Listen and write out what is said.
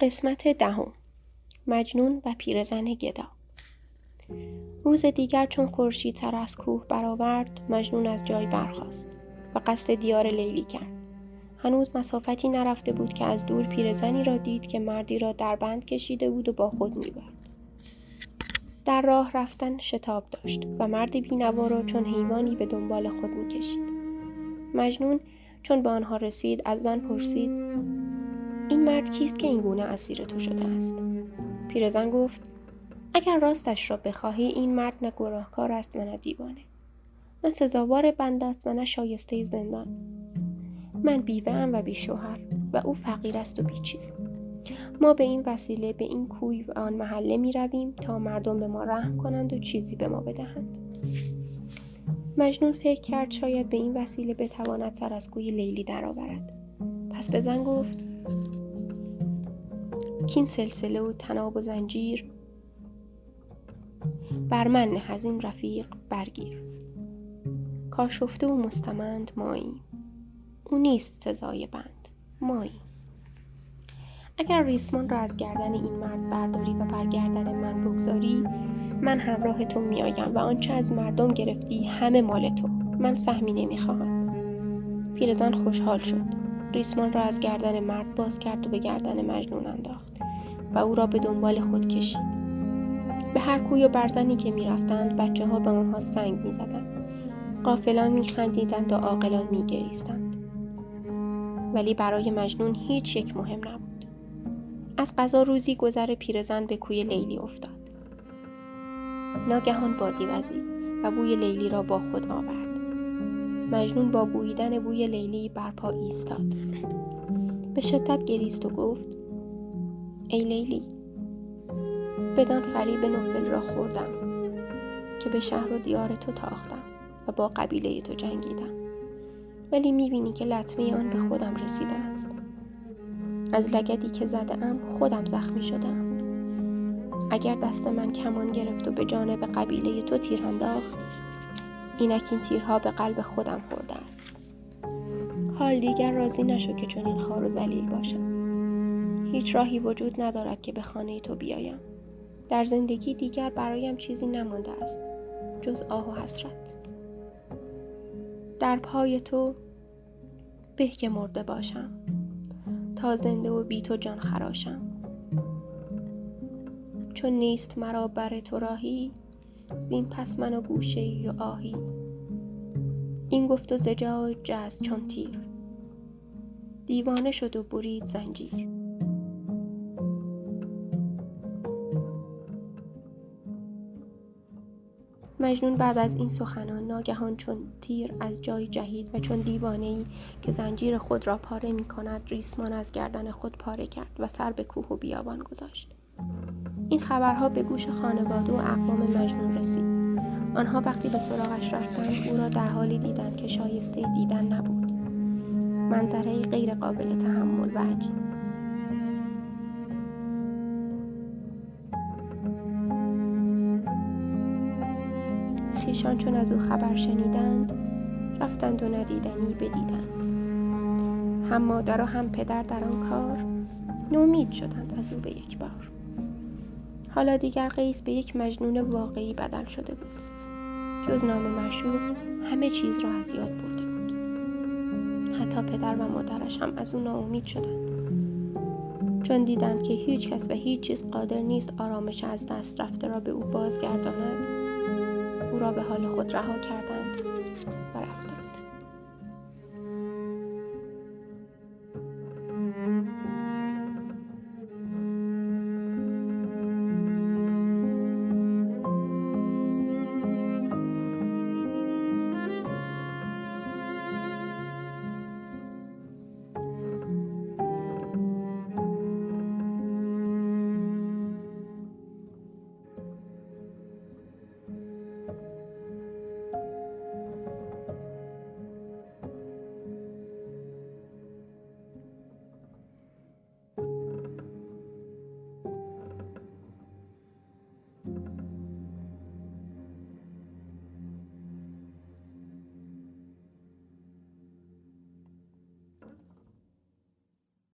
قسمت دهم. مجنون و پیرزن گدا. روز دیگر چون خورشید سر از کوه برآورد مجنون از جای برخاست و قصد دیار لیلی کرد. هنوز مسافتی نرفته بود که از دور پیرزنی را دید که مردی را در بند کشیده بود و با خود می‌برد. در راه رفتن شتاب داشت و مردی بینوا را چون حیوانی به دنبال خود می‌کشید. مجنون چون به آنها رسید از زن پرسید این مرد کیست که این گونه اسیر تو شده است؟ پیرزن گفت اگر راستش را بخواهی این مرد نه گناهکار است و نه دیوانه. نه سزاوار بند است و نه شایسته زندان. من بیوه و بیشوهر و او فقیر است و بیچیز. ما به این وسیله به این کوی و آن محله می رویم تا مردم به ما رحم کنند و چیزی به ما بدهند. مجنون فکر کرد شاید به این وسیله بتواند سر از کوی لیلی درآورد. پس به زن گفت کین سلسله و تناب و زنجیر. بر من از این رفیق برگیر. کاشفته و مستمند مایی. او نیست سزای بند مایی. اگر ریسمان را از گردن این مرد برداری و بر گردن من بگذاری من همراه تو میآیم و آنچه از مردم گرفتی همه مال تو. من سهمی نمی‌خواهم. پیرزن خوشحال شد. ریسمان را از گردن مرد باز کرد و به گردن مجنون انداخت و او را به دنبال خود کشید. به هر کوی و برزنی که می‌رفتند بچه ها به آنها سنگ می‌زدند. قافلان میخندیدند و عاقلان میگریستند. ولی برای مجنون هیچ یک مهم نبود. از قضا روزی گذر پیرزن به کوی لیلی افتاد. ناگهان بادی وزید و بوی لیلی را با خود آورد. مجنون با بوییدن بوی لیلی بر پا ایستاد. به شدت گریست و گفت ای لیلی بدان فریب نفل را خوردم که به شهر و دیار تو تاختم و با قبیله تو جنگیدم. ولی می‌بینی که لطمه آن به خودم رسیده است. از لگدی که زده ام خودم زخمی شدم اگر دست من کمان گرفت و به جانب قبیله تو تیر انداخت اینک این تیرها به قلب خودم خورده است. حال دیگر راضی نشو که چون خار و زلیل باشم. هیچ راهی وجود ندارد که به خانه تو بیایم. در زندگی دیگر برایم چیزی نمانده است جز آه و حسرت. در پای تو به که مرده باشم. تا زنده و بی تو جان خراشم. چون نیست مرا بر تو راهی زین پس من و گوشه و آهی. این گفت و زجاج جست چون تیر. دیوانه شد و برید زنجیر. مجنون بعد از این سخنان ناگهان چون تیر از جای جهید و چون دیوانه ای که زنجیر خود را پاره می کند ریسمان از گردن خود پاره کرد و سر به کوه و بیابان گذاشت. این خبرها به گوش خانواده و اقوام مجنون رسید. آنها وقتی به سراغش رفتند او را در حالی دیدند که شایسته دیدن نبود. منظره غیر قابل تحمل و عجیب. خیشان چون از او خبر شنیدند رفتند و ندیدنی بدیدند. هم مادر و هم پدر در آن کار نومید شدند از او به یک بار. حالا دیگر قیس به یک مجنون واقعی بدل شده بود. جز نام معشوق همه چیز را از یاد برده بود. حتی پدر و مادرش هم از او ناامید شدند. چون دیدند که هیچ کس و هیچ چیز قادر نیست آرامش از دست رفته را به او بازگرداند او را به حال خود رها کردند.